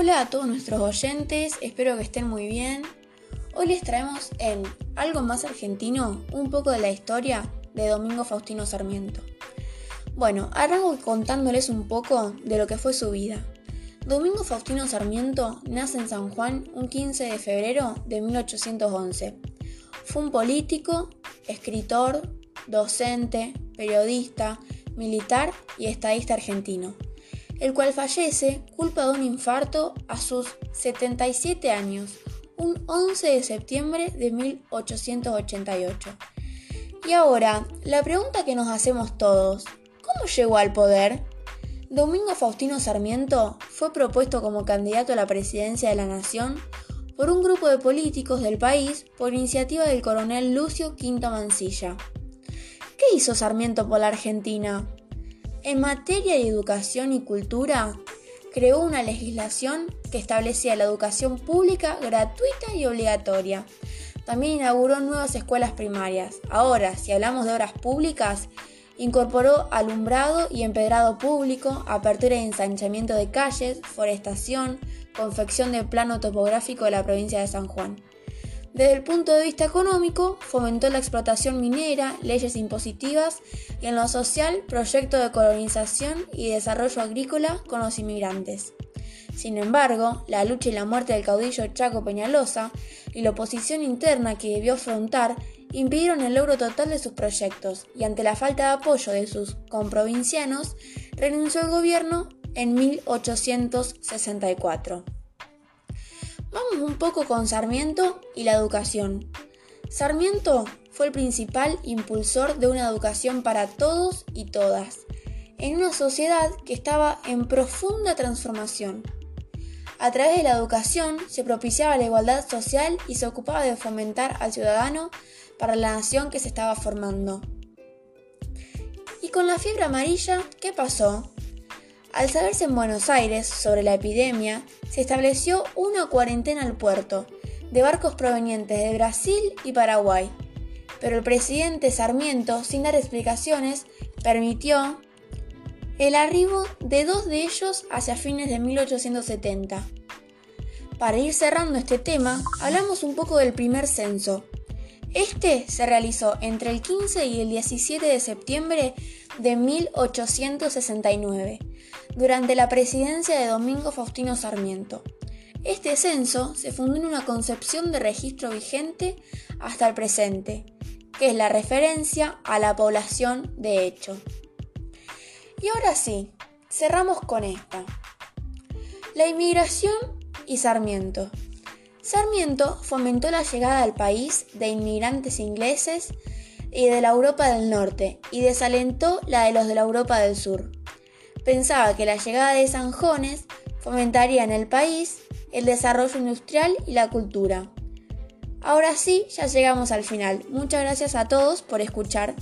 Hola a todos nuestros oyentes, espero que estén muy bien. Hoy les traemos en Algo más argentino un poco de la historia de Domingo Faustino Sarmiento. Bueno, arranco contándoles un poco de lo que fue su vida. Domingo Faustino Sarmiento nace en San Juan un 15 de febrero de 1811. Fue un político, escritor, docente, periodista, militar y estadista argentino el cual fallece culpa de un infarto a sus 77 años, un 11 de septiembre de 1888. Y ahora, la pregunta que nos hacemos todos, ¿cómo llegó al poder? Domingo Faustino Sarmiento fue propuesto como candidato a la presidencia de la Nación por un grupo de políticos del país por iniciativa del coronel Lucio Quinto Mancilla. ¿Qué hizo Sarmiento por la Argentina? En materia de educación y cultura, creó una legislación que establecía la educación pública gratuita y obligatoria. También inauguró nuevas escuelas primarias. Ahora, si hablamos de obras públicas, incorporó alumbrado y empedrado público, apertura y ensanchamiento de calles, forestación, confección de plano topográfico de la provincia de San Juan. Desde el punto de vista económico, fomentó la explotación minera, leyes impositivas y en lo social, proyectos de colonización y desarrollo agrícola con los inmigrantes. Sin embargo, la lucha y la muerte del caudillo Chaco Peñalosa y la oposición interna que debió afrontar impidieron el logro total de sus proyectos y ante la falta de apoyo de sus comprovincianos, renunció al gobierno en 1864. Vamos un poco con Sarmiento y la educación. Sarmiento fue el principal impulsor de una educación para todos y todas, en una sociedad que estaba en profunda transformación. A través de la educación se propiciaba la igualdad social y se ocupaba de fomentar al ciudadano para la nación que se estaba formando. Y con la fiebre amarilla, ¿qué pasó? Al saberse en Buenos Aires sobre la epidemia, se estableció una cuarentena al puerto de barcos provenientes de Brasil y Paraguay. Pero el presidente Sarmiento, sin dar explicaciones, permitió el arribo de dos de ellos hacia fines de 1870. Para ir cerrando este tema, hablamos un poco del primer censo. Este se realizó entre el 15 y el 17 de septiembre de 1869 durante la presidencia de Domingo Faustino Sarmiento. Este censo se fundó en una concepción de registro vigente hasta el presente, que es la referencia a la población de hecho. Y ahora sí, cerramos con esta. La inmigración y Sarmiento. Sarmiento fomentó la llegada al país de inmigrantes ingleses y de la Europa del Norte y desalentó la de los de la Europa del Sur pensaba que la llegada de Sanjones fomentaría en el país el desarrollo industrial y la cultura. Ahora sí, ya llegamos al final. Muchas gracias a todos por escuchar.